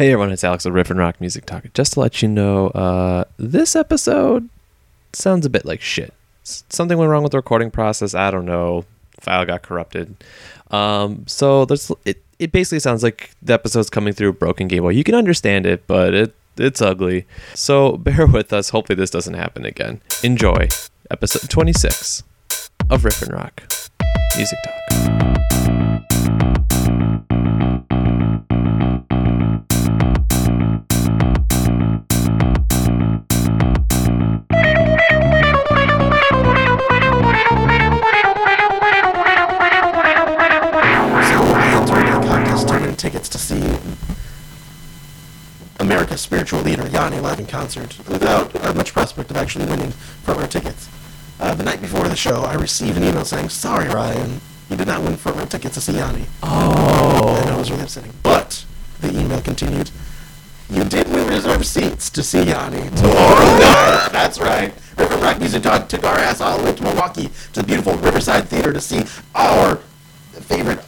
Hey everyone, it's Alex of Riff and Rock Music Talk. Just to let you know, uh, this episode sounds a bit like shit. Something went wrong with the recording process. I don't know. File got corrupted. Um, so there's it. It basically sounds like the episode's coming through a broken gateway. You can understand it, but it it's ugly. So bear with us. Hopefully this doesn't happen again. Enjoy episode 26 of Riff and Rock Music Talk. Tickets to see America's spiritual leader Yanni live in concert without uh, much prospect of actually winning front row tickets. Uh, the night before the show, I received an email saying, "Sorry, Ryan, you did not win front row tickets to see Yanni." Oh, and it was really upsetting. But the email continued. You did win reserved seats to see Yanni tomorrow night. That's right. Riff and Rock Music Talk took our ass all the way to Milwaukee to the beautiful Riverside Theater to see our favorite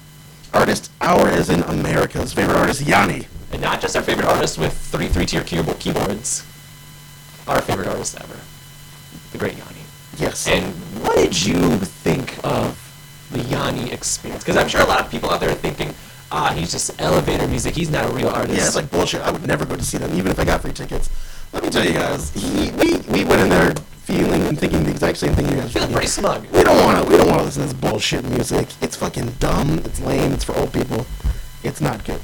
artist, our as in America's favorite artist, Yanni. And not just our favorite artist with three three-tier keyboard keyboards. Our favorite artist ever, the great Yanni. Yes. And what did you think of the Yanni experience? Because I'm sure a lot of people out there are thinking, ah, he's just elevator music. He's not a real artist. yeah, it's like bullshit. I would never go to see them, even if I got free tickets. Let me tell you guys, he, we, we went in there feeling and thinking the exact same thing you guys were feeling pretty smug. We don't want to. We don't want to listen to this bullshit music. It's fucking dumb. It's lame. It's for old people. It's not good.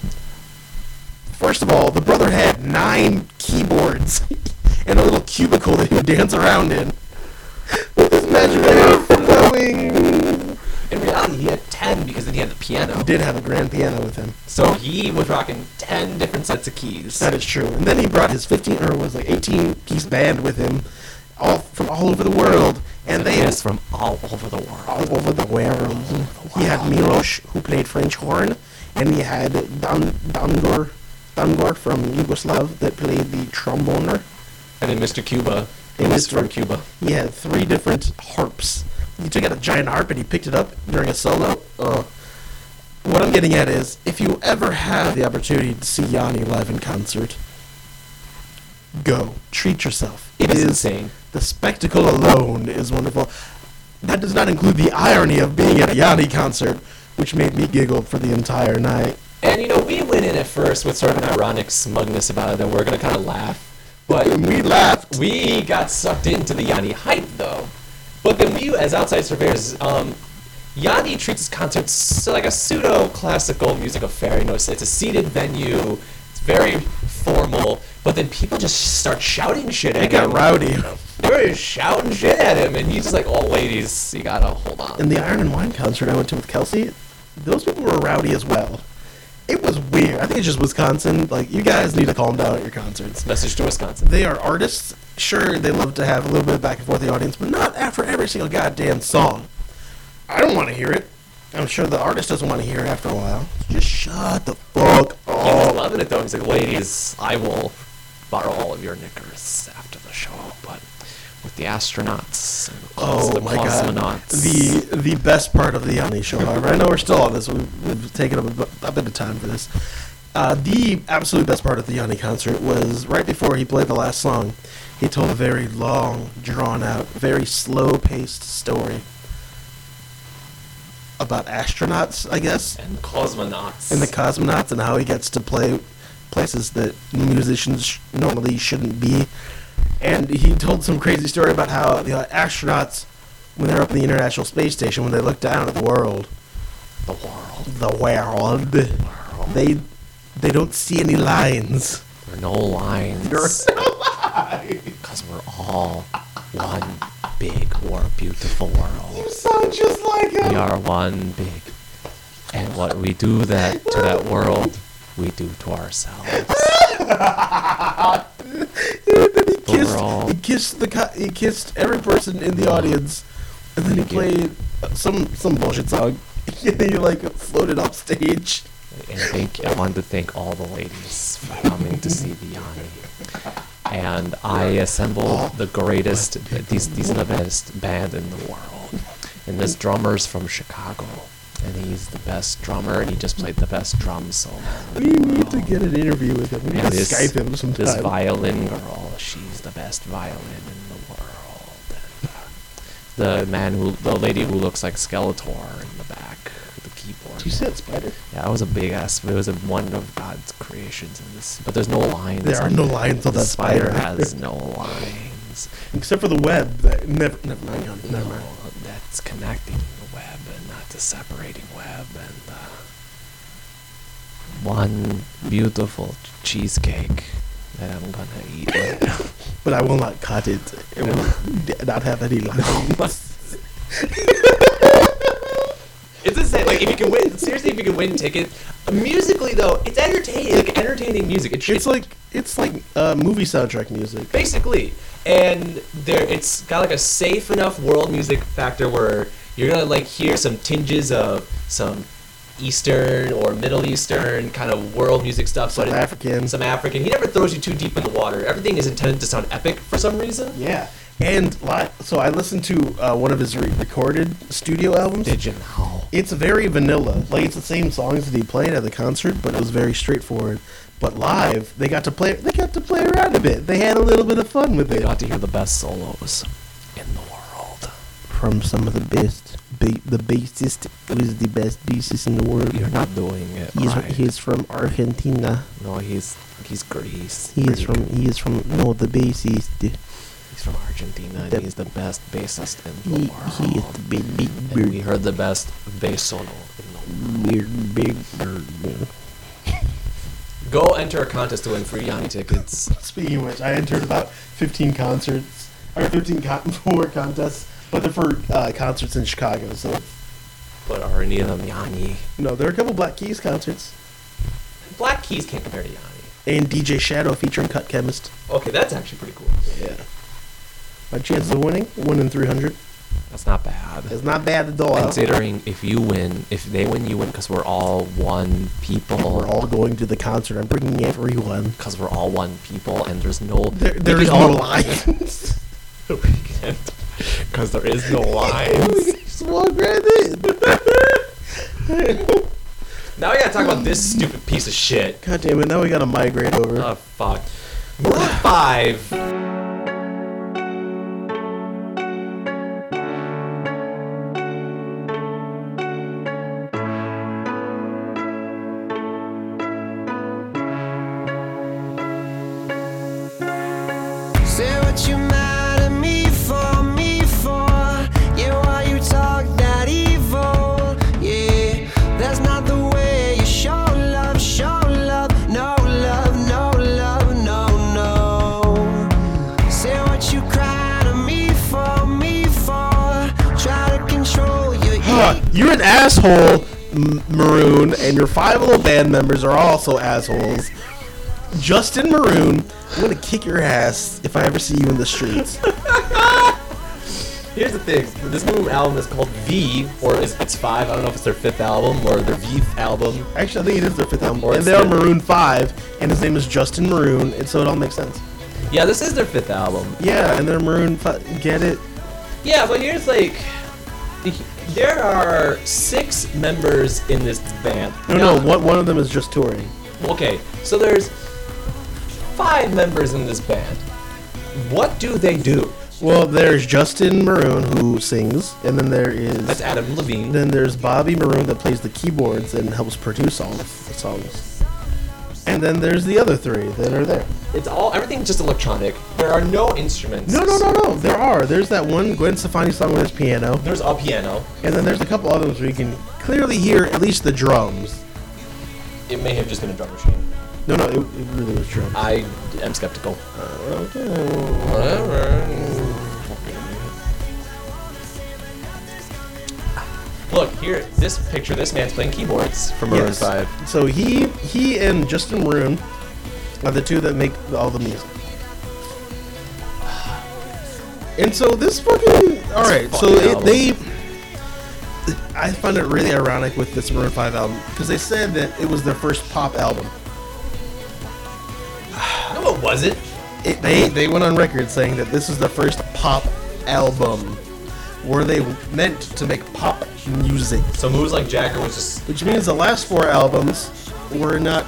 First of all, the brother had nine keyboards and a little cubicle that he would dance around in with his magic hair flowing. In reality, he had ten because then he had the piano. He did have a grand piano with him. So he was rocking ten different sets of keys. That is true. And then he brought his 15 or was like 18 piece band with him, all from all over the world, and they Yes, from all over the world. all over the world. He had Milos, who played French horn, and he had Dan Dangor, Dangor from Yugoslav that played the tromboner. And then Mr. Cuba, And Mr. from Cuba. He had three different harps. He took out a giant harp and he picked it up during a solo. Uh, what I'm getting at is, if you ever have the opportunity to see Yanni live in concert, go. Treat yourself. It is insane. The spectacle alone is wonderful. That does not include the irony of being at a Yanni concert, which made me giggle for the entire night. And you know, we went in at first with sort of an ironic smugness about it, and we're gonna kind of laugh. But we laughed. we got sucked into the Yanni hype, though. But then we, as outside surveyors, um, Yanni treats his concerts so like a pseudo-classical music affair. You know, it's, it's a seated venue. It's very formal. But then people just start shouting shit at It got rowdy. They were just shouting shit at him, and he's just like, "Oh, ladies, you gotta hold on." In the Iron and Wine concert I went to with Kelsey, those people were rowdy as well. It was weird. I think it's just Wisconsin. Like, you guys need to calm down at your concerts. Message to Wisconsin. They are artists. Sure, they love to have a little bit of back and forth with the audience, but not after every single goddamn song. I don't want to hear it. I'm sure the artist doesn't want to hear it after a while. Just shut the fuck He was up. loving it though. He's like, ladies, I will borrow all of your knickers after the show, but with the astronauts and the, cos- Oh the my god. The the best part of the Yanni show, however, I know we're still on this. We've, we've taken up a, bit- a bit of time for this. Uh, the absolute best part of the Yanni concert was right before he played the last song. He told a very long, drawn out, very slow paced story about astronauts, I guess, and cosmonauts. and the cosmonauts, and how he gets to play places that musicians sh- normally shouldn't be. And he told some crazy story about how the astronauts, when they're up in the International Space Station, when they look down at the world, the world. the world, they they don't see any lines. There are no lines. There are no lines. Because we're all one big, war, beautiful world. You sound just like We are one big. And what we do that to that world, we do to ourselves. And then he kissed, all- he kissed the he kissed every person in the audience, and then he played some some bullshit song. and he like floated off stage. And thank I wanted to thank all the ladies for coming to see the Yanni. And I assembled the greatest, these these are the best band in the world. And this drummer's from Chicago. And he's the best drummer, and he just played the best drum solo. We need to get an interview with him. We need to this, Skype him this sometime. violin girl, she's the best violin in the world. And, uh, the man who, the lady who looks like Skeletor in the back, the keyboard. you said Spider? Yeah, it was a big ass. It was a, one of God's creations in this, but there's no lines. There are no it. lines on the that spider. has no lines. Except for the web. That never, never mind. Never No, mind. that's connecting the web and not the separating web. And uh, one beautiful cheesecake that I'm gonna eat. right now. But I will not cut it. It will not have any lines. It's insane. Like if you can win, seriously, if you can win tickets. Musically though, it's entertaining. Like entertaining music. It, It's like it's like uh, movie soundtrack music. basically, and there it's got like a safe enough world music factor where you're gonna like hear some tinges of some Eastern or Middle Eastern kind of world music stuff. Some but African. Some African. He never throws you too deep in the water. Everything is intended to sound epic for some reason. Yeah. And so I listened to uh, one of his re- recorded studio albums. Did you know? It's very vanilla. Like it's the same songs that he played at the concert, but it was very straightforward. But live, they got to play. They got to play around a bit. They had a little bit of fun with They it. got to hear the best solos in the world. From some of the best. Ba- the bassist was the best bassist in the world. You're not doing it He's right. he's from Argentina. no, he's he's Greece. He is from he is from no the bassist. He's from Argentina, and The- he's the best bassist in the He, world. he is the big big and we heard the best bass solo in the Weird big bird. Go enter a contest to win free Yanni tickets. Speaking of which, I entered about 15 concerts, or 15 con- four contests, but they're for uh, concerts in Chicago. So, But are any of them Yanni? no, there are a couple Black Keys concerts. Black Keys can't compare to Yanni. And DJ Shadow featuring Cut Chemist. Okay, that's actually pretty cool. Yeah. My chances of winning? 1 in 300. That's not bad. It's not bad at all. Considering if you win, if they win, you win because we're all one people. We're all going to the concert. I'm bringing everyone. because we're all one people, and there's no There, we there can is no all- lines. we can't because there is no lines. Just walk right in. now we gotta talk about this stupid piece of shit. God damn it, now we gotta migrate over. Oh fuck. Maroon Five. Say what you mad you're an asshole, Maroon, and your five little band members are also assholes. Justin Maroon, I'm gonna kick your ass if I ever see you in the streets. Here's the thing. This new album is called V, or is it's five? I don't know if it's their fifth album or their Vth album. Actually, I think it is their fifth album. Or And they are Maroon 5, and his name is Justin Maroon, and so it all makes sense. Yeah, this is their fifth album. Yeah, and they're Maroon 5. Get it? Yeah, but here's like, there are six members in this band. No, no, one, one of them is just touring. Okay, so there's five members in this band. What do they do? Well, there's Justin Maroon, who sings, and then there is. That's Adam Levine. Then there's Bobby Maroon that plays the keyboards and helps produce all the songs. And then there's the other three that are there. It's all everything's just electronic. There are no instruments. No, no, no, no. There are. There's that one Gwen Stefani song with his piano, There's a piano. and then there's a couple others where you can clearly hear at least the drums. It may have just been a drum machine. No, no, it, it really was drums. I am skeptical. Uh, Look here, this picture. This man's playing keyboards from Maroon Yes. Five. So he he and Justin Maroon are the two that make all the music. And so this fucking all right. So fucking it, album. they, I find it really ironic with this Maroon Five album because they said that it was their first pop album. No, it wasn't. It, they they went on record saying that this is the first pop album. were they meant to make pop music, So moves like Jagger was just which means the last four albums were not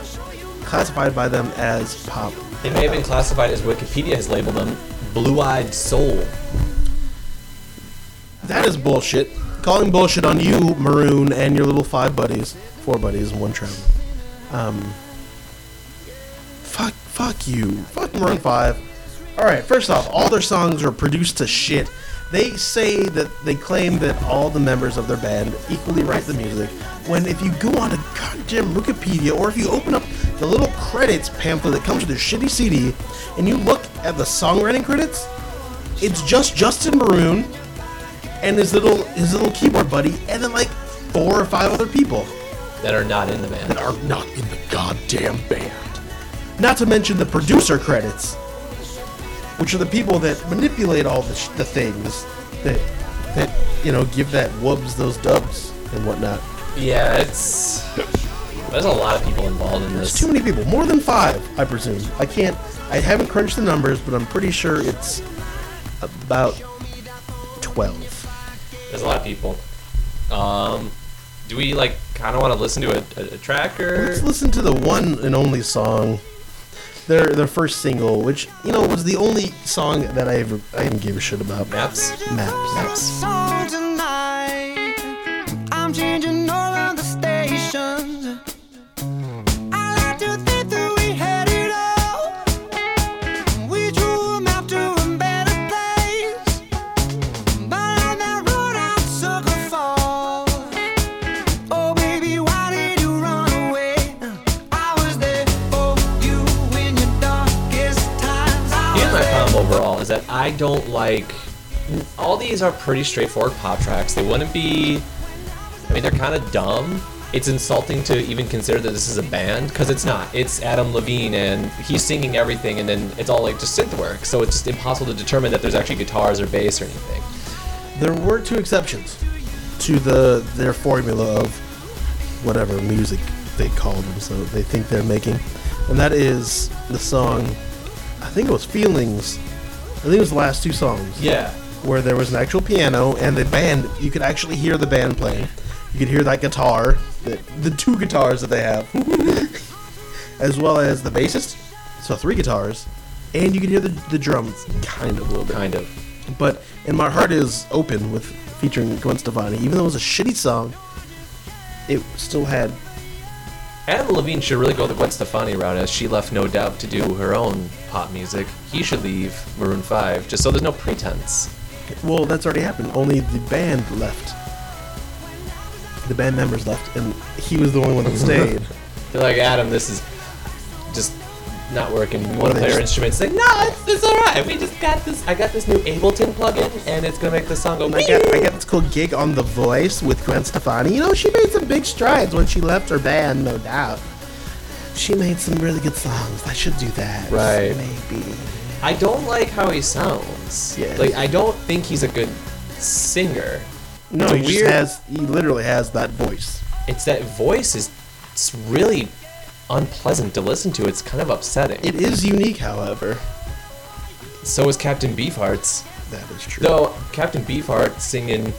classified by them as pop. they may have been classified as Wikipedia has labeled them blue-eyed soul. That is bullshit. Calling bullshit on you, Maroon, and your little five buddies, four buddies, and one travel. Um, fuck, fuck you, fuck Maroon Five. All right, first off, all their songs are produced to shit. They say that they claim that all the members of their band equally write the music. When if you go on a goddamn Wikipedia or if you open up the little credits pamphlet that comes with their shitty CD, and you look at the songwriting credits, it's just Justin Maroon and his little his little keyboard buddy, and then like four or five other people that are not in the band. that are not in the goddamn band. Not to mention the producer credits, which are the people that manipulate all the, sh- the things that that you know give that wubs those dubs and whatnot. Yeah, it's there's a lot of people involved in There's this. too many people, more than five, I presume. I can't, I haven't crunched the numbers, but I'm pretty sure it's about twelve. There's a lot of people. Um, do we like kind of want to listen to a, a, a track or? Let's listen to the one and only song. Their their first single, which you know was the only song that I ever I even gave a shit about. Maps. Maps. song I don't like. All these are pretty straightforward pop tracks. They wouldn't be. I mean, they're kind of dumb. It's insulting to even consider that this is a band because it's not. It's Adam Levine and he's singing everything, and then it's all like just synth work. So it's just impossible to determine that there's actually guitars or bass or anything. There were two exceptions to the their formula of whatever music they call them. So they think they're making, and that is the song. I think it was "Feelings." I think it was the last two songs. Yeah. where there was an actual piano and the band you could actually hear the band playing you could hear that guitar the, the two guitars that they have as well as the bassist so three guitars and you could hear the, the drums kind of a little bit Kind of. but and my heart is open with featuring Gwen Stefani even though it was a shitty song it still had Adam Levine should really go the Gwen Stefani route as she left No Doubt to do her own pop music. He should leave Maroon 5 just so there's no pretense. well that's already happened only the band left the band members left and he was the only one that stayed They're like, Adam, this is not working. We want to play our instruments. Like, no, it's, it's all right. We just got this. I got this new Ableton plugin, and it's gonna make the song go. I got, I got this cool gig on The Voice with Gwen Stefani. You know, she made some big strides when she left her band, no doubt. She made some really good songs. I should do that. Right. Maybe. I don't like how he sounds. Yeah. Like, I don't think he's a good singer. No, he just weird- has, he literally has that voice. It's that voice is. It's really unpleasant to listen to. It's kind of upsetting. It is unique, however. so is Captain Beefheart's. That is true. Though Captain Beefheart singing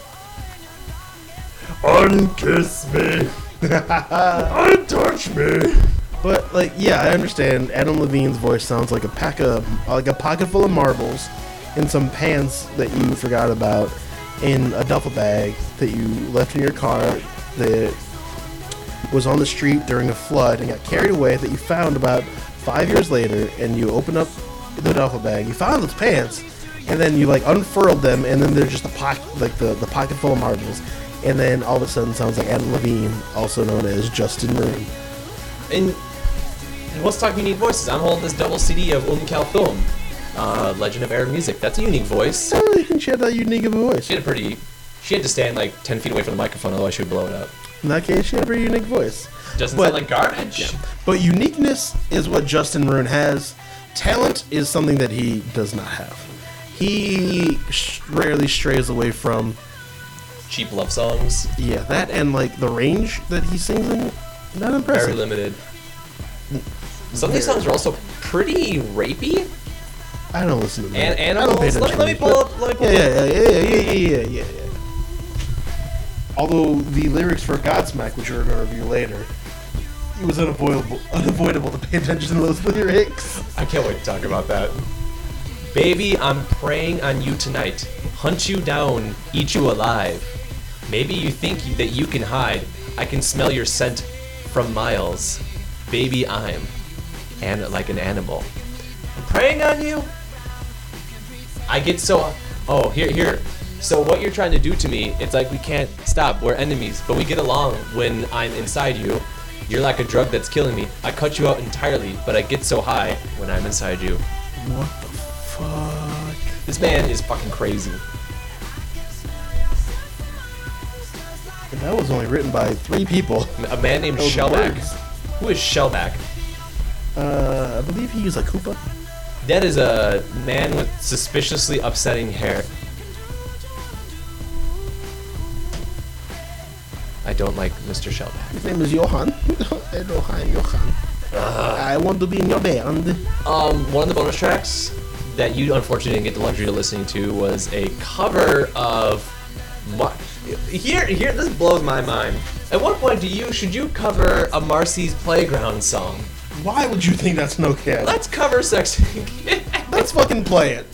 Unkiss me Untouch me But like, yeah, I understand. Adam Levine's voice sounds like a pack of, like a pocket full of marbles, in some pants that you forgot about, in a duffel bag that you left in your car that was on the street during a flood and got carried away. That you found about five years later, and you open up the duffel bag. You found those pants, and then you like unfurled them, and then they're just a pocket, like the the pocket full of marbles. And then all of a sudden, sounds like Adam Levine, also known as Justin Maroon. And and let's talk unique voices. I'm holding this double CD of Um Kalthum, uh, Legend of Arab Music. That's a unique voice. I don't really think she had that unique of a voice. She had a pretty. She had to stand like 10 feet away from the microphone, otherwise she would blow it up. In that case, she had a very unique voice. Doesn't But- sound like garbage. But uniqueness is what Justin Maroon has. Talent is something that he does not have. He sh- rarely strays away from Cheap love songs, yeah that and like the range that he sings in. Not impressive. very limited. Some of these songs are also pretty rapey. I don't listen to that. And I don't pay animals. Let me, let me pull up. Let me pull Yeah, up. yeah, yeah, yeah, yeah, yeah, yeah, yeah, yeah. Although the lyrics for Godsmack, which we're going to review later, it was unavoidable, unavoidable to pay attention to those lyrics. I can't wait to talk about that. Baby, I'm preying on you tonight. Hunt you down, eat you alive. Maybe you think that you can hide. I can smell your scent from miles. Baby, I'm and like an animal. I'm preying on you. I get so oh here here. So what you're trying to do to me, it's like we can't stop. We're enemies, but we get along when I'm inside you. You're like a drug that's killing me. I cut you out entirely, but I get so high when I'm inside you. What the fuck? This man is fucking crazy. And that was only written by three people. A man named Shellback. words. Who is Shellback? Uh, I believe he used a Koopa. That is a man with suspiciously upsetting hair. Don't like Mr. Shellback. His name is Johan. Johan, Johan. I want to be in your band. Um, one of the bonus tracks that you unfortunately didn't get the luxury of listening to was a cover of. Mar- here, here, this blows my mind. At what point do you should you cover a Marcy's Playground song? Why would you think that's no cat? Let's cover Sex. Let's fucking play it.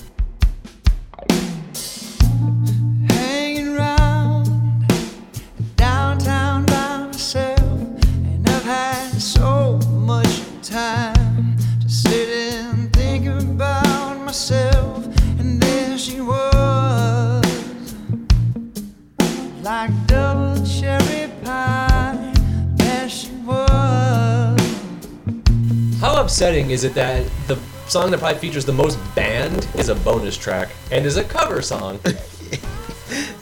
Is it that the song that probably features the most band is a bonus track and is a cover song?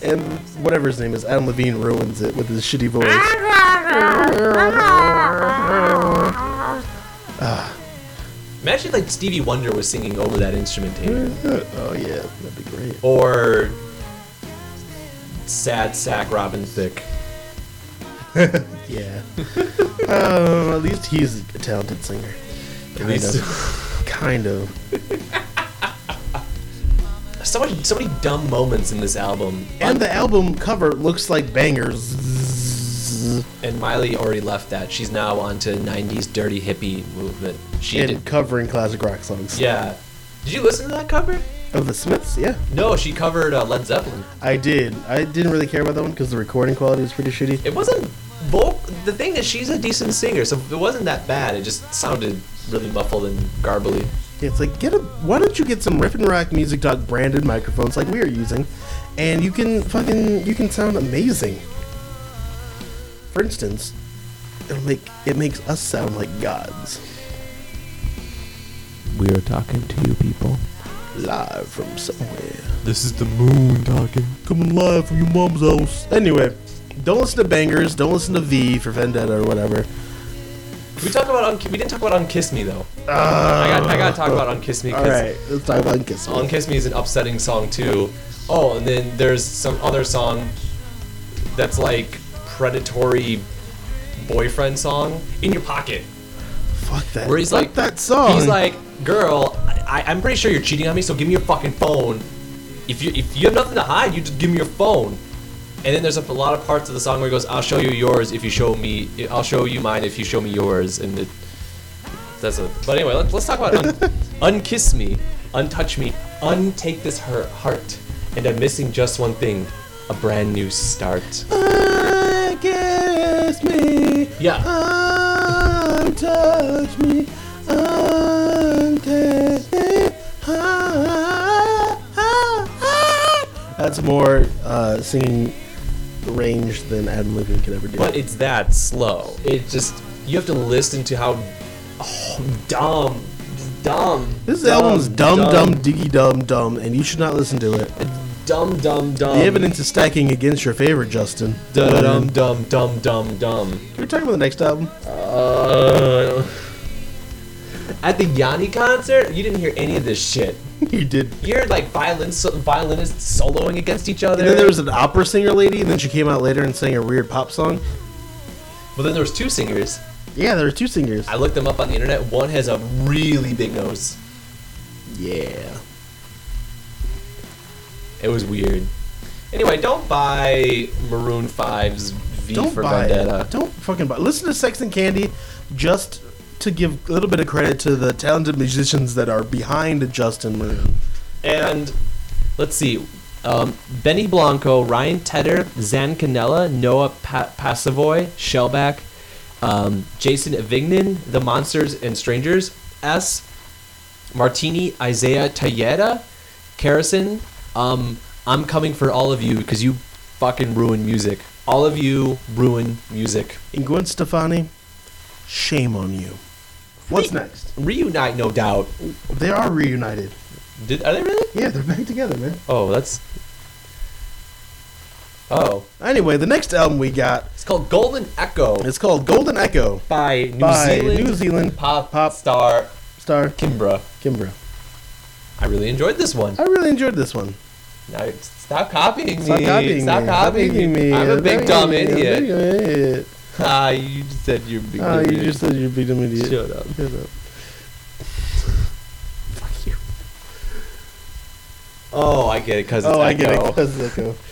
And whatever his name is, Adam Levine ruins it with his shitty voice. Imagine like Stevie Wonder was singing over that instrumentation. oh yeah, that'd be great. Or Sad Sack Robin Thicke. Yeah. uh, at least he's a talented singer. Kind least- of. kind of. So much, so many dumb moments in this album. And the album cover looks like Bangerz. And Miley already left that. She's now onto '90s dirty hippie movement. She And did, covering classic rock songs. yeah. Did you listen to that cover? Of the Smiths, yeah. No, she covered uh, Led Zeppelin. I did. I didn't really care about that one because the recording quality was pretty shitty. It wasn't vocal. The thing is, she's a decent singer, so it wasn't that bad. It just sounded really muffled and garbly. It's like get a. Why don't you get some Riff and Rock Music Talk branded microphones like we are using, and you can fucking you can sound amazing. For instance, it'll make it makes us sound like gods We are talking to you people. live from somewhere. This is the moon talking. Coming live from your mom's house. Anyway, don't listen to bangers. Don't listen to V for Vendetta or whatever. We talked about Un- we didn't talk about Unkiss Me though. Ah. I got I got to talk about Unkiss Me All right, let's talk about Kiss Me. Unkiss Me is an upsetting song too. Oh, and then there's some other song that's like predatory boyfriend song in your pocket. Fuck that. Where he's Fuck like that song. He's like, girl, I, I'm pretty sure you're cheating on me, so give me your fucking phone. If you if you have nothing to hide, you just give me your phone. And then there's a, lot of parts of the song where he goes, "I'll show you yours if you show me. I'll show you mine if you show me yours." And it, that's a. But anyway, let's, let's talk about un, unkiss me, untouch me, untake this hurt heart, and I'm missing just one thing, a brand new start. Kiss me. Yeah. Untouch me. Untake me. That's more uh, singing range than Adam Levine could ever do. but it's that slow. It just you have to listen to how oh, dumb, dumb. this dumb, album's dumb, dumb, diggy, dumb, dumb, and you should not listen to it. dumb, dumb, dumb. The evidence is stacking against your favorite, Justin. Dumb, dumb, dumb, dumb, dumb. Can we talk about the next album? Uh, at the Yanni concert, you didn't hear any of this shit. you did. You heard like violin, so, violinists soloing against each other. And then there was an opera singer lady, and then she came out later and sang a weird pop song. but then there was two singers. Yeah, there were two singers. I looked them up on the internet. One has a really big nose. Yeah. It was weird. Anyway, don't buy Maroon 5's V Don't for buy Vendetta. it. Don't fucking buy. Listen to Sex and Candy, just to give a little bit of credit to the talented musicians that are behind Justin Maroon. And let's see. Um, Benny Blanco, Ryan Tedder, Zancanella, Noah pa- Passovoy, Shellback, um, Jason Evigan, The Monsters and Strangerz, S. Martini, Isaiah Tejada, Carrison, um, I'm coming for all of you because you fucking ruin music. All of you ruin music. And Gwen Stefani, shame on you. What's next? Reunite, no doubt. They are reunited. Did are they really? Yeah, they're back together, man. Oh, that's. Oh, Anyway, the next album we got it's called Golden Echo it's called Golden Echo by New by Zealand New Zealand pop, pop star star Kimbra. Kimbra. I really enjoyed this one. I really enjoyed this one. Now, stop copying me. Stop copying Stop me. copying me. I'm a big dumb idiot. Idiot. Ah, you just said you're a big dumb you idiot. just said you're a big dumb idiot. Shut up. Shut up. Fuck you. Oh, I get it because Oh, I get it. Because echo.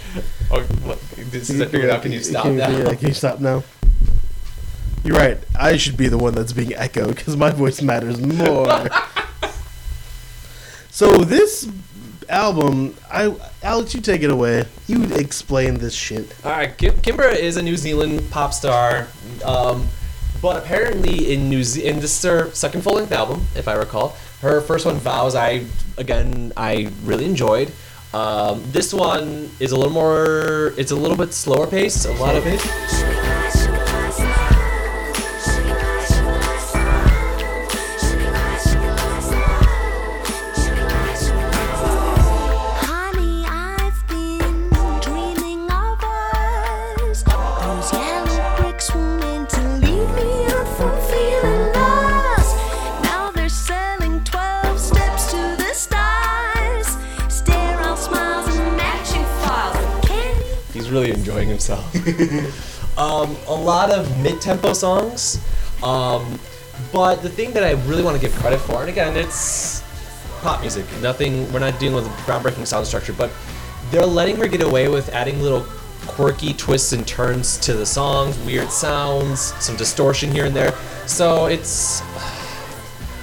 Oh, what? This is I figured out. Can you stop can, now? Yeah, can you stop now? You're right. I should be the one that's being echoed because my voice matters more. so this album, I Alex, you take it away. You explain this shit. All right, Kim- Kimbra is a New Zealand pop star, um, but apparently in New Ze- in this is her second full length album, if I recall. Her first one, Vows, I again I really enjoyed. Um, this one is a little more. It's a little bit slower pace. A lot of Honey, himself. um, a lot of mid-tempo songs, um, but the thing that I really want to give credit for, and again, it's pop music. Nothing. We're not dealing with groundbreaking sound structure, but they're letting her get away with adding little quirky twists and turns to the songs, weird sounds, some distortion here and there. So it's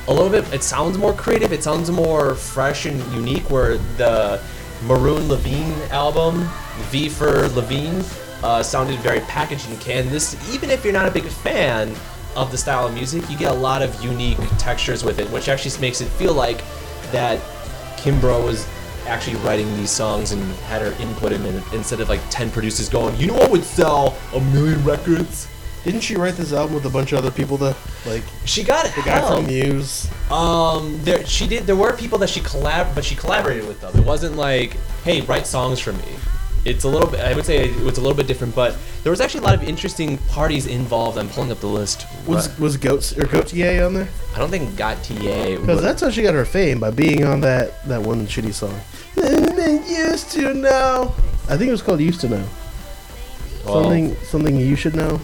a little bit it sounds more creative it sounds more fresh and unique where the maroon levine album v for levine uh, sounded very packaged and canned this even if you're not a big fan of the style of music you get a lot of unique textures with it which actually makes it feel like that Kimbra was actually writing these songs and had her input in it instead of like 10 producers going you know what would sell a million records Didn't she write this album with a bunch of other people though? Like she got it? the guy from Muse. Um, there she did. There were people that she collab, but she collaborated with them. It wasn't like, hey, write songs for me. It's a little bit. I would say it was a little bit different, but there was actually a lot of interesting parties involved. I'm pulling up the list. Was was Goats or Gotye on there? I don't think Gotye. Because that's how she got her fame by being on that that one shitty song. Used to know. I think it was called Used to Know. well, Something something you should know.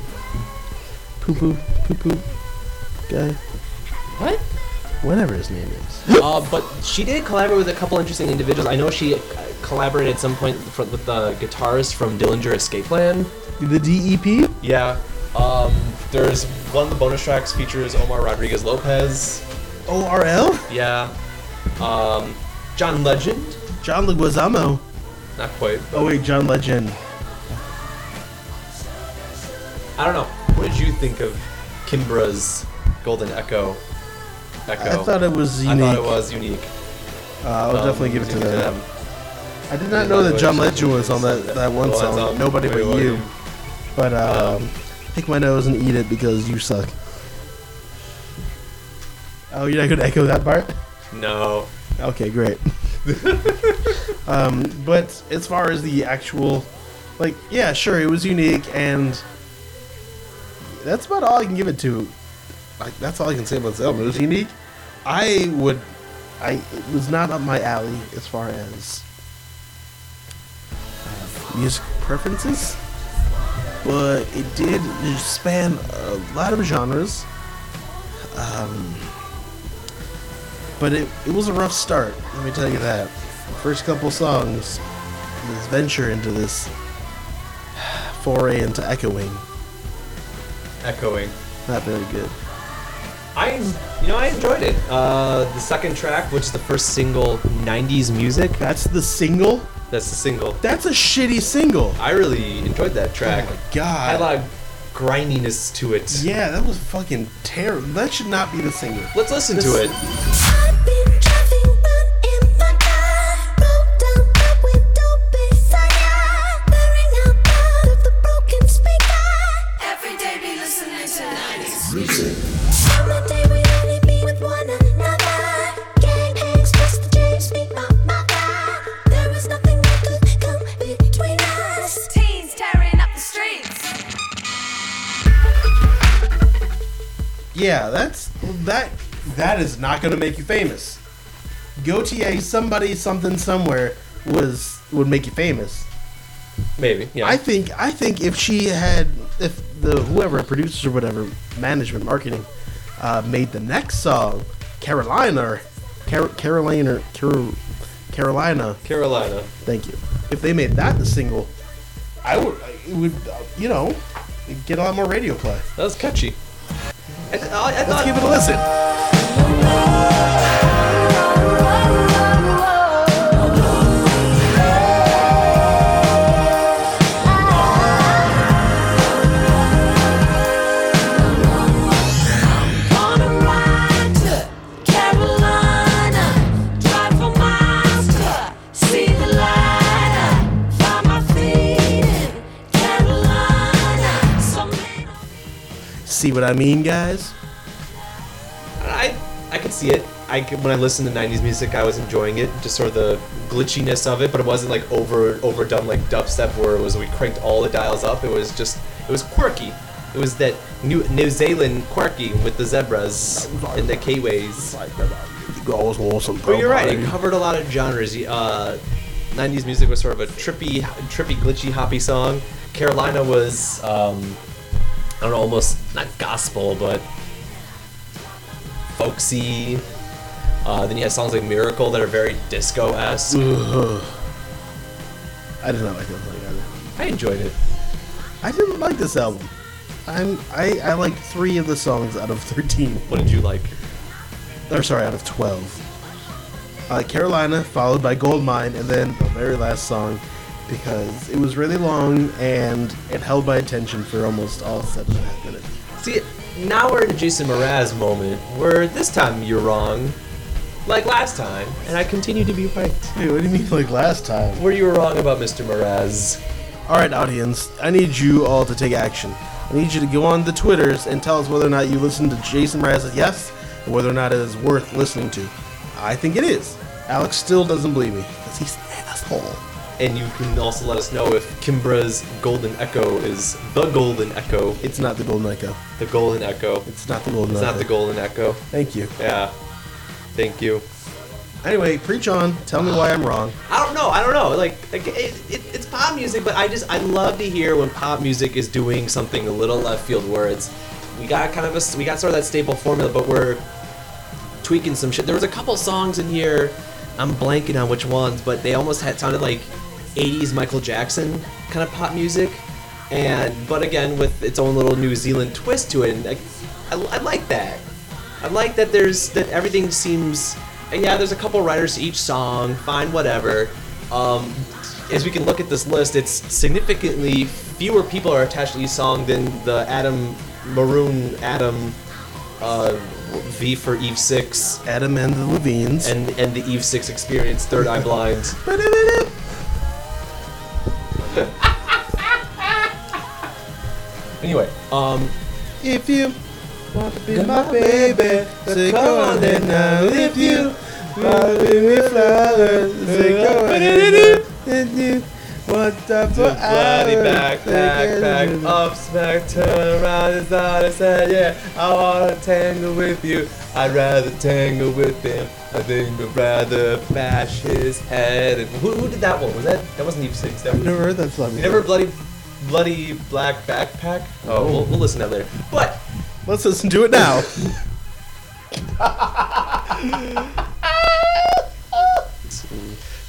Poo poo poo poo guy. What? Whatever his name is. uh, but she did collaborate with a couple interesting individuals. I know she collaborated at some point fr- with the guitarist from Dillinger Escape Plan. The DEP? Yeah. Um, there's one of the bonus tracks features Omar Rodriguez Lopez. ORL? Yeah. Um, John Legend. John Leguizamo. Not quite. Oh wait, John Legend. I don't know. What did you think of Kimbra's Golden Echo? Echo. I thought it was unique. I thought it was unique. Uh, I'll Um, definitely give it to music them. I did not know that John Legend was on that, that one Well, song. on- Nobody but what? you. But um, Um, pick my nose and eat it because you suck. Oh, you're not gonna echo that part? No. Okay, great. um, but as far as the actual, like, yeah, sure, it was unique, and that's about all I can give it to. Like, that's all I can say about this album. It was unique. I would, I it was not up my alley as far as uh, music preferences, but it did span a lot of genres. Um, but it, it was a rough start, let me tell you that. First couple songs, this venture into this foray into echoing. Echoing. Not very good. I, you know, I enjoyed it. Uh, the second track, which is the first single, '90s music. That's the single. That's the single. That's a shitty single. I really enjoyed that track. Oh my Had a god. lot of grindiness to it. Yeah, that was fucking terrible. That should not be the single. Let's listen This- to it. That is not going to make you famous. Gotye, somebody, something, somewhere was would make you famous. Maybe. Yeah. I think. I think if she had, if the whoever producers or whatever, management, marketing, uh, made the next song, Carolina, or Car- Carolina, or Carol, Carolina. Carolina. Thank you. If they made that the single, I would. It would. Uh, you know, get a lot more radio play. That was catchy. I, th- I, I Let's thought. give it a listen. See what I mean, guys? I I could see it. I when I listened to '90s music, I was enjoying it, just sort of the glitchiness of it, but it wasn't like over overdone like dubstep, where it was we cranked all the dials up. It was just it was quirky. It was that New New Zealand quirky with the zebras and the K-ways. But you're right. It covered a lot of genres. Uh, '90s music was sort of a trippy, trippy, glitchy, hoppy song. Carolina was, um, I don't know, almost not gospel, but folksy. Uh, then you have songs like Miracle that are very disco-esque. I did not like that song either. I enjoyed it. I didn't like this album. I'm I I like three of the songs out of thirteen. What did you like? Or sorry, out of twelve. I like Carolina, followed by Gold Mine, and then the very last song because it was really long and it held my attention for almost all seven and a half minutes. See, now we're in a Jason Mraz moment where this time you're wrong, like last time, and I continue to be right. Hey, what do you mean like last time? Where you were wrong about Mr. Mraz. All right, audience, I need you all to take action. I need you to go on the Twitters and tell us whether or not you listen to Jason Mraz's Yes, and whether or not it is worth listening to. I think it is. Alex still doesn't believe me because he's an asshole. And you can also let us know if Kimbra's Golden Echo is the Golden Echo. It's not the Golden Echo. The Golden Echo. It's not the Golden It's Echo. not the Golden Echo. Thank you. Yeah. Thank you. Anyway, preach on. Tell me why I'm wrong. I don't know. I don't know. Like, like it, it, it's pop music, but I just I love to hear when pop music is doing something a little left field where it's we got kind of a we got sort of that staple formula, but we're tweaking some shit. There was a couple songs in here. I'm blanking on which ones, but they almost had sounded like 80s Michael Jackson kind of pop music, and but again with its own little New Zealand twist to it. And like, I, I like that. I like that there's that everything seems. And yeah, there's a couple writers to each song. Fine, whatever. Um, as we can look at this list, it's significantly fewer people are attached to each song than the Adam Maroon Adam uh, V for Eve Six Adam and the Levines. and and the Eve Six Experience Third Eye Blind. Anyway, um, if you want to be my baby, say go on then now. If you be me flowers, say go on. If you to for bloody back, back, back, on. up, smack, turn around, is that I said, yeah, I wanna tangle with you. I'd rather tangle with him. I think I'd rather bash his head. And who, who did that one? Was that that wasn't Eve Six? That I've was never heard that song. you never bloody, bloody black backpack. Oh, we'll, we'll listen to that later. But Let's listen to it now.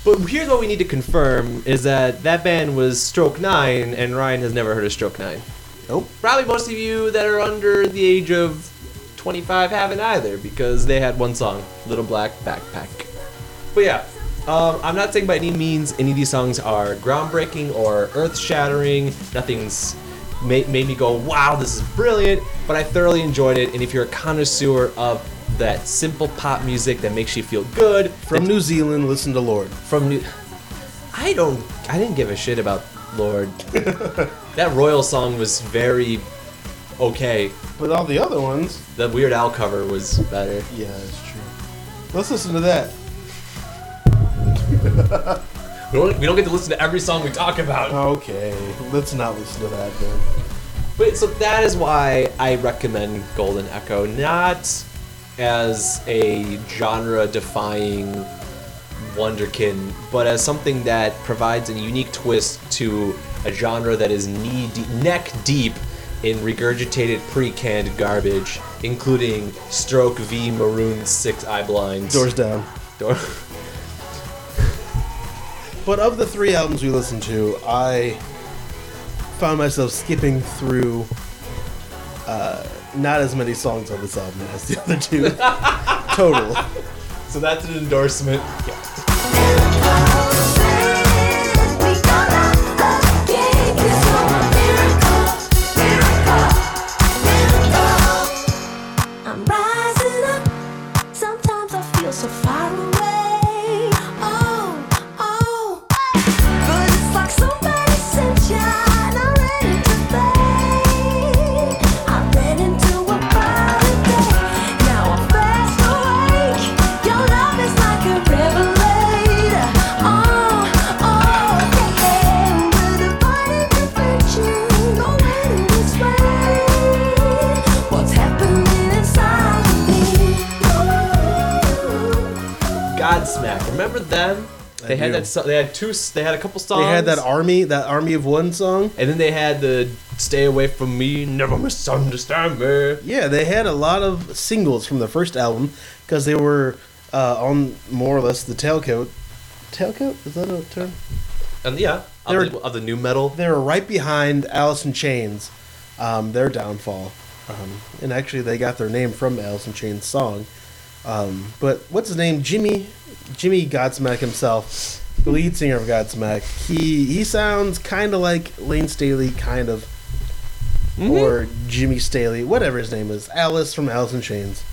But here's what we need to confirm is that that band was Stroke 9 and Ryan has never heard of Stroke 9. Nope. Probably most of you that are under the age of 25 haven't either because they had one song, Little Black Backpack. But yeah, um, I'm not saying by any means any of these songs are groundbreaking or earth shattering. Nothing's made, made me go, wow, this is brilliant, but I thoroughly enjoyed it. And if you're a connoisseur of that simple pop music that makes you feel good, From New Zealand, listen to Lorde. from New. I don't. I didn't give a shit about Lorde. that Royal song was very okay. But all the other ones, The Weird Al cover was better. yeah, that's true. Let's listen to that. We don't, we don't get to listen to every song we talk about. Okay, let's not listen to that then. But so that is why I recommend Golden Echo, not as a genre-defying wonderkin, but as something that provides a unique twist to a genre that is knee deep, neck deep in regurgitated pre-canned garbage, including Stroke V Maroon Six Eye Blinds. Doors down. Door- But of the three albums we listened to, I found myself skipping through uh, not as many songs on this album as the other two. Total. so that's an endorsement. I'm So- they had two. They had a couple songs. They had that army, that army of one song. And then they had the "Stay Away from Me, Never Misunderstand Me." Yeah, they had a lot of singles from the first album because they were uh, on more or less the tailcoat. Tailcoat is that a term? And yeah, They of were- the, of the nu metal. They were right behind Alice in Chains, um, their downfall, um, and actually they got their name from Alice in Chains song. Um, but what's his name? Jimmy, Jimmy Godsmack himself, the lead singer of Godsmack. He he sounds kind of like Layne Staley, kind of, or Jimmy Staley, whatever his name is. Alice from Alice in Chains.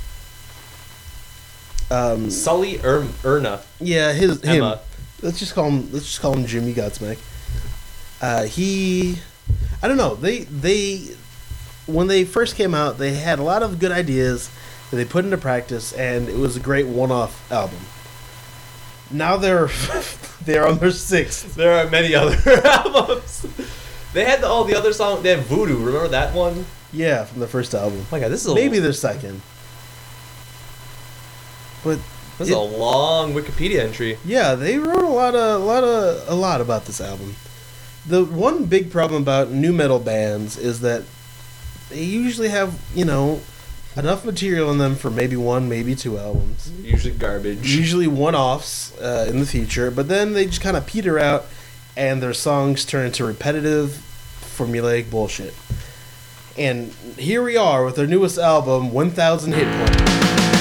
Um, Sully er- Erna. yeah, his him. Let's just call him. Let's just call him Jimmy Godsmack. Uh, he, I don't know. They they when they first came out, they had a lot of good ideas that they put into practice, and it was a great one-off album. Now they're they're on their sixth. There are many other albums. They had the, all the other songs. They had Voodoo. Remember that one? Yeah, from the first album. Oh my god, this is a, Maybe their second. But this is a long Wikipedia entry. Yeah, they wrote a lot of a lot of a lot about this album. The one big problem about nu metal bands is that they usually have, you know, enough material in them for maybe one, maybe two albums. Usually garbage. Usually one-offs uh, in the future, but then they just kind of peter out and their songs turn into repetitive, formulaic bullshit. And here we are with their newest album, 1000 Hit Points.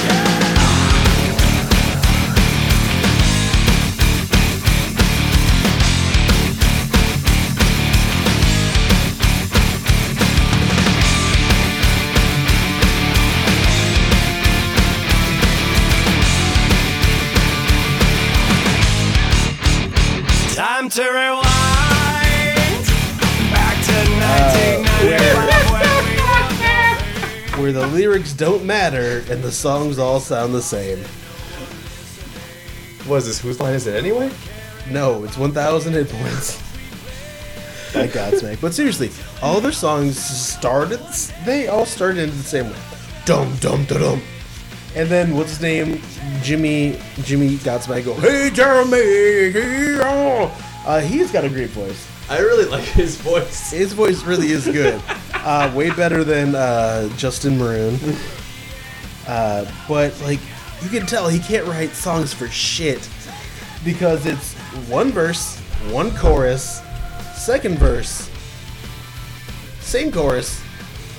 Where the lyrics don't matter and the songs all sound the same. What is this? Whose line is it anyway? No, it's 1,000 hit points. By Godsmack. But seriously, all their songs started, they all started in the same way. Dum, dum, da, dum. And then, what's his name? Jimmy, Jimmy Godsmack go, Hey, Jeremy, hey, oh." Uh, he's got a great voice. I really like his voice. His voice really is good. Uh, way better than uh, Justin Maroon. Uh, but like, you can tell he can't write songs for shit because it's one verse, one chorus, second verse, same chorus,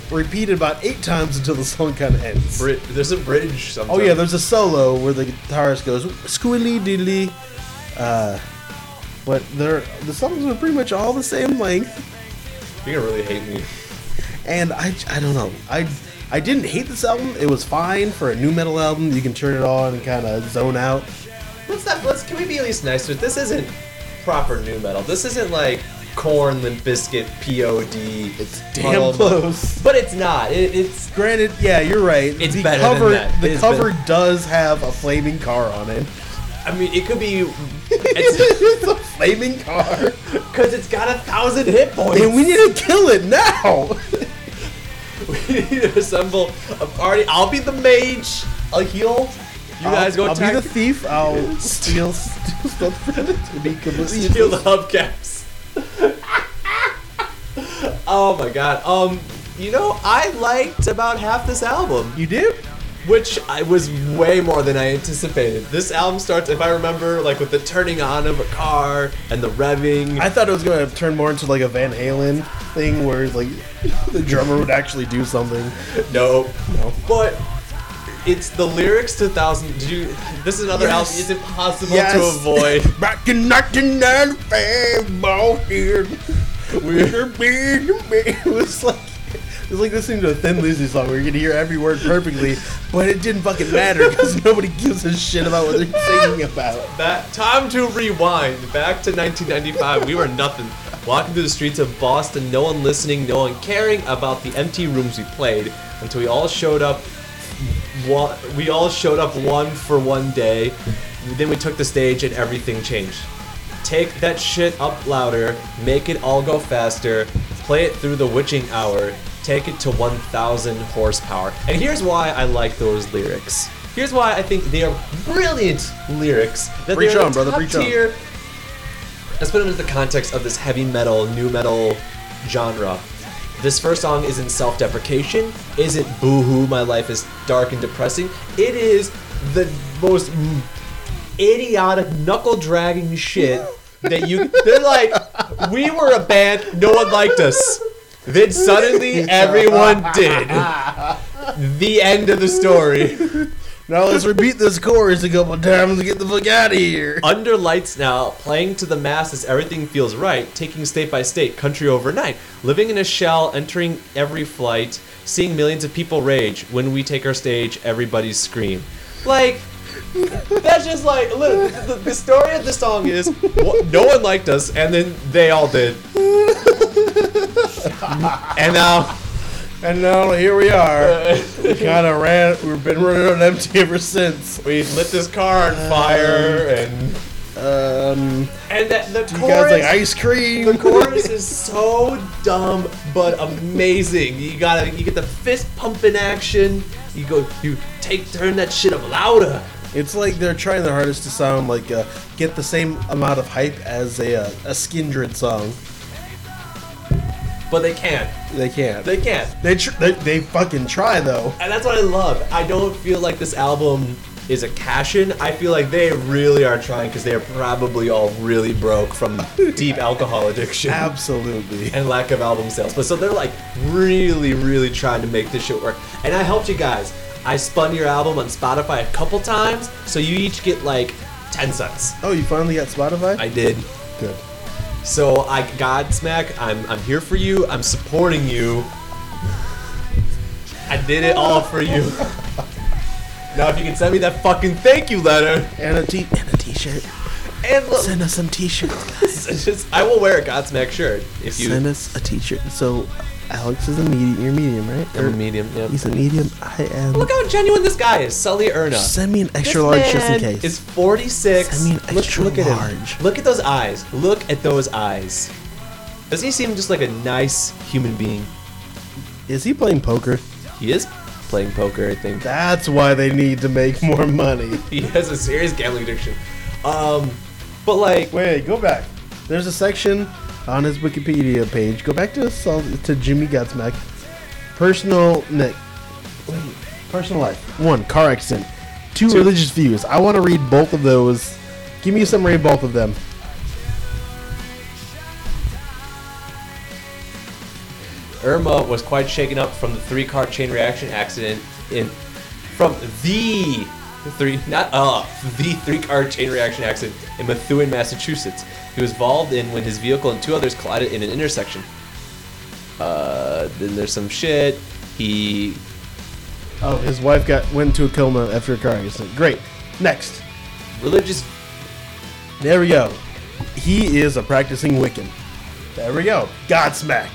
repeated about eight times until the song kind of ends. Bri- there's a bridge. Sometimes. Oh yeah, there's a solo where the guitarist goes squilly diddly. But they're the songs are pretty much all the same length, You're gonna really hate me. and I I don't know I. I didn't hate this album. It was fine for a nu metal album. You can turn it on and kind of zone out. Let's not. Let's. Can we be at least nice to? This isn't proper nu metal. This isn't like Korn, Limp Bizkit, POD. It's damn close. But it's not. It, it's Granted, yeah, you're right. It's the better than cover, that. The cover better. does have a flaming car on it. I mean, it could be. It's it's a flaming car, because it's got a thousand hit points. and we need to kill it now. We need to assemble a party. I'll be the mage. I'll heal. You guys go I'll, I'll attack. be the thief. I'll steal, steal stuff from it to be completely steal the hubcaps. oh my god. Um, you know, I liked about half this album. You did? Which I was way more than I anticipated. This album starts, if I remember, like with the turning on of a car and the revving. I thought it was going to turn more into like a Van Halen thing, where like the drummer would actually do something. no, no, but it's the lyrics to Thousand. Did you? This is another Yes. album. It's impossible Yes. to avoid. Back in 1995, ball here. We're being It was like it was like listening to a Thin Lizzy song where you can hear every word perfectly, but it didn't fucking matter because nobody gives a shit about what they're singing about. That time to rewind back to 1995. We were nothing. Walking through the streets of Boston, no one listening, no one caring about the empty rooms we played until we all showed up. One, we all showed up one for one day. Then we took the stage and everything changed. Take that shit up louder, make it all go faster, play it through the witching hour, take it to 1,000 horsepower. And here's why I like those lyrics. Here's why I think they are brilliant lyrics. That Preach they're on, brother, preach on. Let's put it into the context of this heavy metal, nu metal genre. This first song isn't self-deprecation, isn't boo-hoo, my life is dark and depressing. It is the most idiotic, knuckle-dragging shit that you. They're like, we were a band, no one liked us. Then suddenly everyone did. The end of the story. Now let's repeat this chorus a couple times to get the fuck out of here. Under lights now, playing to the masses, everything feels right. Taking state by state, country overnight. Living in a shell, entering every flight, seeing millions of people rage. When we take our stage, everybody scream. Like, that's just like, look, the, the story of the song is no one liked us, and then they all did. and now, And now here we are. We kind of ran. We've been running on empty ever since. we lit this car on fire, and Um, and that the you chorus. guys like ice cream? The chorus is so dumb but amazing. You gotta you get the fist pumping action. You go you take turn that shit up louder. It's like they're trying their hardest to sound like uh, get the same amount of hype as a uh, a Skindred song. But they can't. They can't. They can't. They tr- they, they fucking try though. And that's what I love. I don't feel like this album is a cash in. I feel like they really are trying because they are probably all really broke from deep alcohol addiction. Absolutely. and lack of album sales. But so they're like really, really trying to make this shit work. And I helped you guys. I spun your album on Spotify a couple times, so you each get like 10 cents. Oh, you finally got Spotify? I did. Good. So I Godsmack, I'm I'm here for you. I'm supporting you. I did it all for you. now if you can send me that fucking thank you letter And a t and a t-shirt. and look, Send us some t-shirts. it's just I will wear a Godsmack shirt if you Send us a t-shirt. So, Alex is a medium. You're medium, right? I'm a medium. Yeah. He's a medium. I am. Look how genuine this guy is, Sully Erna. Send me an extra This large just in case. Is 46. Send me an look, extra look at large. him. Look at those eyes. Look at those eyes. Doesn't he seem just like a nice human being? Is he playing poker? He is playing poker, I think. That's why they need to make more money. He has a serious gambling addiction. Um, but like, Wait, go back. There's a section on his Wikipedia page. Go back to to Jimmy Godsmack. Personal wait, personal life. One car accident. Two, Two. religious views. I want to read both of those. Give me a summary of both of them. Erna was quite shaken up from the three-car chain reaction accident in from the three not uh the three-car chain reaction accident in Methuen, Massachusetts. He was involved in when his vehicle and two others collided in an intersection. Uh, then there's some shit. He Oh, his wife got went into a coma after a car accident. Great. Next. religious There we go. He is a practicing Wiccan. There we go. Godsmack.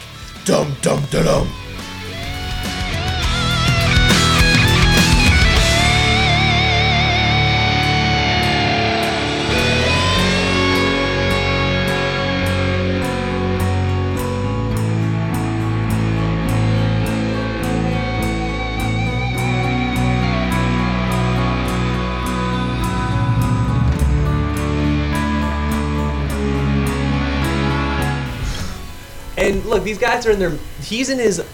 Dum dum da dum. Look, these guys are in their. He's in his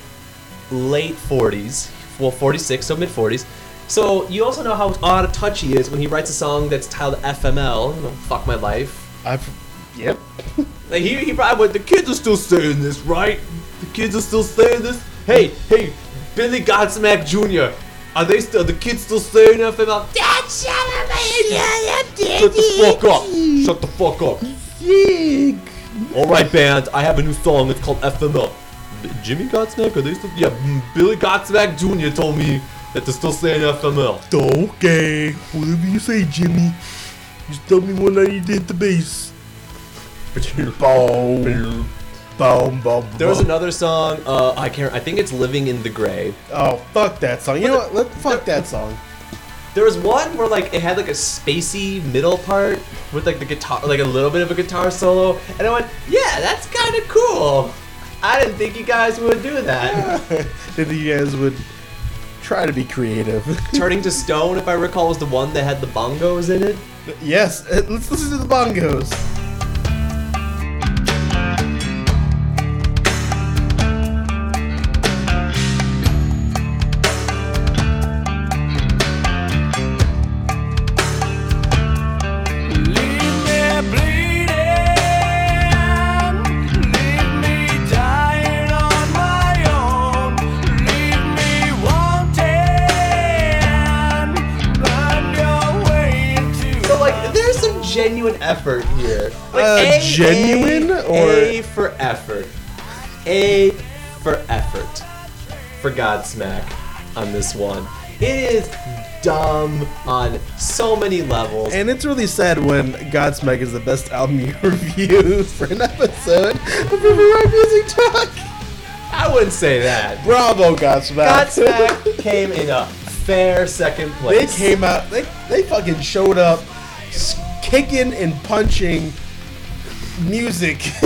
late 40s. Well, 46, so mid 40s. So you also know how out of touch he is when he writes a song that's titled FML. You know, fuck my life. I've. Yep. Like he, he probably went. The kids are still saying this, right? The kids are still saying this. Hey, hey, Billy Godsmack Jr. Are they still? The kids still saying FML? Dad, shut up! Shut the fuck up! Shut the fuck up! All right, band. I have a new song. It's called FML. Jimmy Godsmack? Are they still? Yeah, Billy Godsmack Jr. told me that they're still saying FML. Okay. Whatever you say, Jimmy. Just tell me when I hit the bass. Boom. Boom, boom, There was another song. Uh, I can't. I think it's "Living in the Grave." Oh, fuck that song. You know what? Let, fuck that song. There was one where like it had like a spacey middle part with like the guitar, like a little bit of a guitar solo, and I went, "Yeah, that's kind of cool." I didn't think you guys would do that. That you guys would try to be creative. Turning to Stone, if I recall, was the one that had the bongos in it. yes, let's listen to the bongos. Effort here. Like, Uh, A- genuine A- or- A for effort? A for effort for Godsmack on this one. It is dumb on so many levels. And it's really sad when Godsmack is the best album you review for an episode of Riff and Rock Music Talk. I wouldn't say that. Bravo, Godsmack. Godsmack came in a fair second place. they came out, they, they fucking showed up kicking and punching music.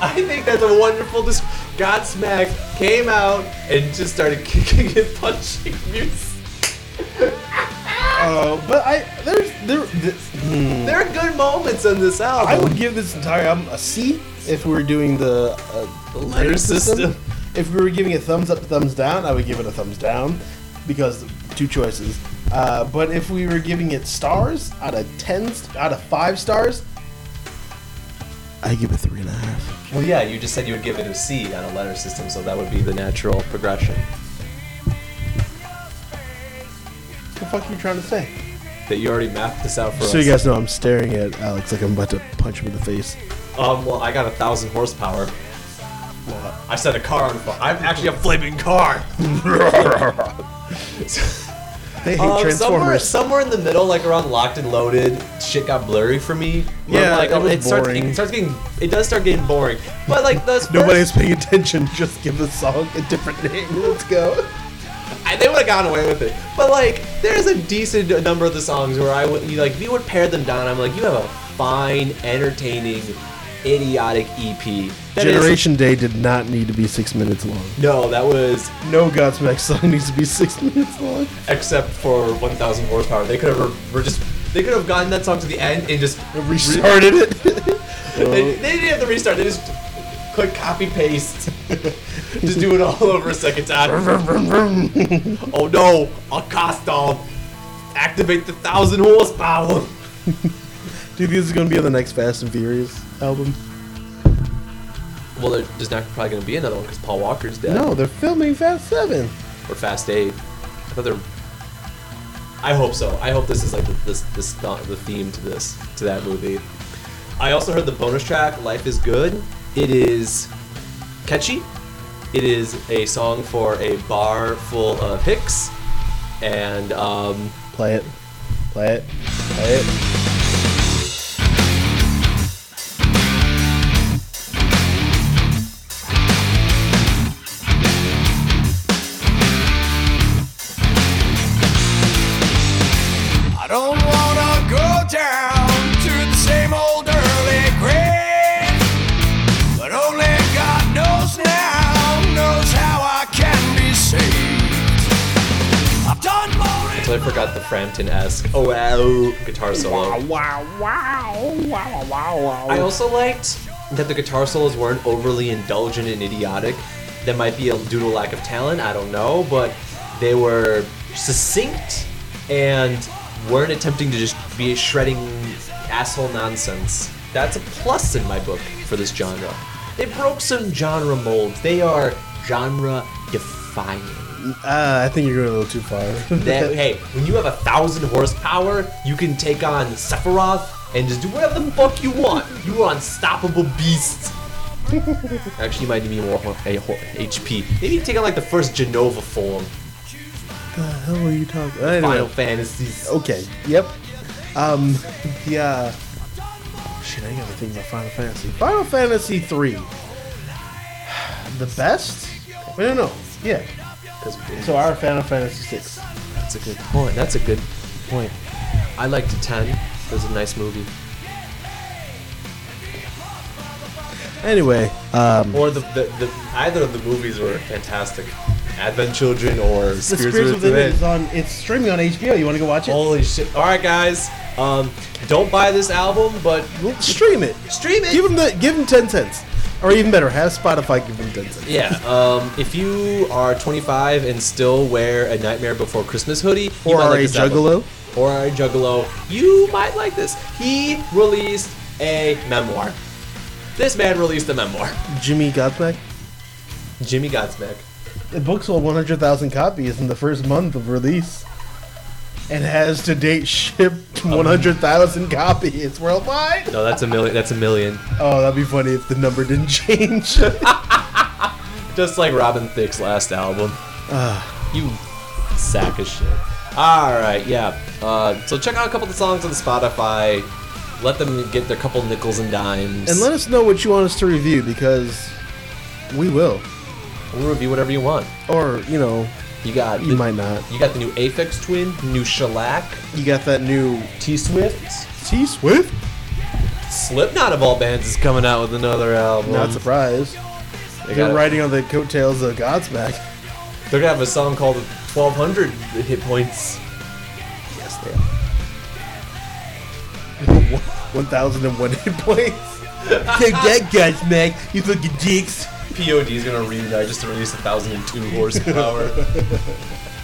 I think that's a wonderful. Dis- Godsmack came out and just started kicking and punching music. uh, but I, there's, there, th- hmm. There are good moments on this album. I would give this entire album a C if we were doing the, uh, the letter system. system. If we were giving a thumbs up, thumbs down, I would give it a thumbs down because two choices. Uh, but if we were giving it stars out of ten, out of five stars, I give it three and a half. Well, yeah, you just said you would give it a C on a letter system, so that would be the natural progression. What the fuck are you trying to say? That you already mapped this out for So us. So you guys know I'm staring at Alex like I'm about to punch him in the face. Um, well, I got a thousand horsepower. I set a car on fire. I'm actually a flaming car. They hate Um, somewhere, Transformers. somewhere in the middle, like around locked and loaded, shit got blurry for me. Yeah, like, it was starts, boring. it starts getting, it does start getting boring. But like those, Nobody's paying attention. Just give the song a different name. Let's go. I, they would have gotten away with it. But like, there's a decent number of the songs where I would, you, like, if you would pare them down, I'm like, you have a fine, entertaining, idiotic EP. That is- Generation Day did not need to be six minutes long. no, that was No Godsmack song needs to be six minutes long. except for 1,000 horsepower. They could have just they could have gotten that song to the end and just Restarted it. They, they didn't have to restart. They just click copy paste. just do it all over a second time. oh no, Acosta, activate the thousand horsepower. Do you think this is gonna be on the next Fast and Furious album? Well, there- there's not probably going to be another one because Paul Walker's dead. No, they're filming Fast Seven. Or Fast Eight. I thought they're. I hope so. I hope this is like the, this this th- the theme to this to that movie. I also heard the bonus track "Life Is Good." It is catchy. It is a song for a bar full of hicks, and um, Play it. Play it. Play it. Forgot the Frampton-esque "Oh wow" guitar solo. Wow, wow, wow, wow, wow. wow. I also liked that the guitar solos weren't overly indulgent and idiotic. That might be a, due to lack of talent, I don't know, but they were succinct and weren't attempting to just be shredding asshole nonsense. That's a plus in my book for this genre. They broke some genre molds. They are genre defying. Uh, I think you're going a little too far. That, hey, when you have a thousand horsepower, you can take on Sephiroth and just do whatever the fuck you want. You are unstoppable beast. Actually, you might need more ho- a- ho- HP. Maybe take on like the first Jenova form. the hell are you talking? Anyway. Final Fantasies. Okay. Yep. Um. Yeah. Shit, I gotta think about Final Fantasy. Final Fantasy three. The best? Wait, no, no. Yeah. So our Final Fantasy six. That's a good point. That's a good point. I liked 10. It was a nice movie. Anyway, um, Or the, the, the either of the movies were fantastic. Advent Children or the Spirits, Spirits Within. Within is on. It's streaming on HBO. You want to go watch it? Holy shit! All right, guys. Um, don't buy this album, but Well, stream it. stream it. Give them the. Give them ten cents, or even better, have Spotify give them cents. Yeah, um, if you are 25 and still wear a Nightmare Before Christmas hoodie, you Or might are like a this album. juggalo. or are a juggalo, you might like this. He released a memoir. This man released a memoir. Jimmy Godsmack. Jimmy Godsmack. The book sold 100,000 copies in the first month of release, and has to date shipped 100,000 copies worldwide. No, that's a million. That's a million. Oh, that'd be funny if the number didn't change. Just like Robin Thicke's last album. Ah. you sack of shit. All right, yeah. Uh, so check out a couple of the songs on Spotify. Let them get their couple nickels and dimes. and let us know what you want us to review because we will, we'll review whatever you want. or you know, You got you the, might not. You got the new Aphex Twin, new Shellac, You got that new T Swift. T Swift. Slipknot of all bands is coming out with another album. Not surprised. They They're riding on the coattails of Godsmack. They're gonna have a song called 1200 hit points. Yes, they are. 1,001 hit points. Take that, Godsmack. You fucking dicks. POD is gonna reunite just to release a 1002 horsepower.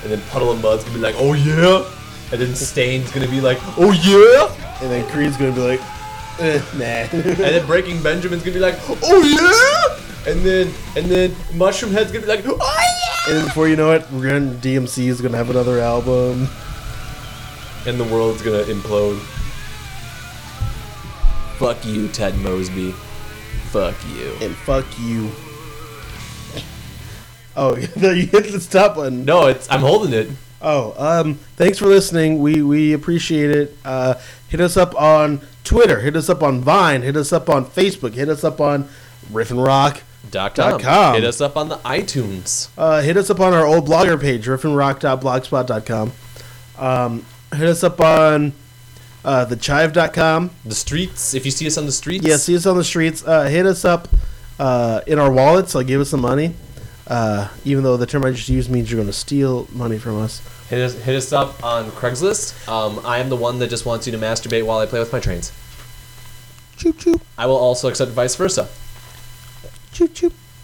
and then Puddle of Mudd's gonna be like, oh yeah. And then Staind's gonna be like, oh yeah. And then Creed's gonna be like, eh, nah. And then Breaking Benjamin's gonna be like, oh yeah. And then and then Mushroomhead's gonna be like, oh yeah. and then before you know it, we're gonna DMC is gonna have another album. And the world's gonna implode. Fuck you, Ted Mosby. Fuck you. And fuck you. Oh, you hit the stop button. No, it's I'm holding it. Oh, um, thanks for listening. We we appreciate it. Uh, hit us up on Twitter. Hit us up on Vine. Hit us up on Facebook. Hit us up on Riffin Rock. Dot Dot com. com. Hit us up on the iTunes. Uh, hit us up on our old blogger page, riffinrock.blogspot.com. Um, hit us up on uh, thechive.com. The streets. If you see us on the streets, Yeah, see us on the streets. Uh, hit us up uh, in our wallets. Like, give us some money. Uh, even though the term I just used means you're going to steal money from us. Hit us, hit us up on Craigslist. Um, I am the one that just wants you to masturbate while I play with my trains. Choop choop. I will also accept vice versa. Choop choop.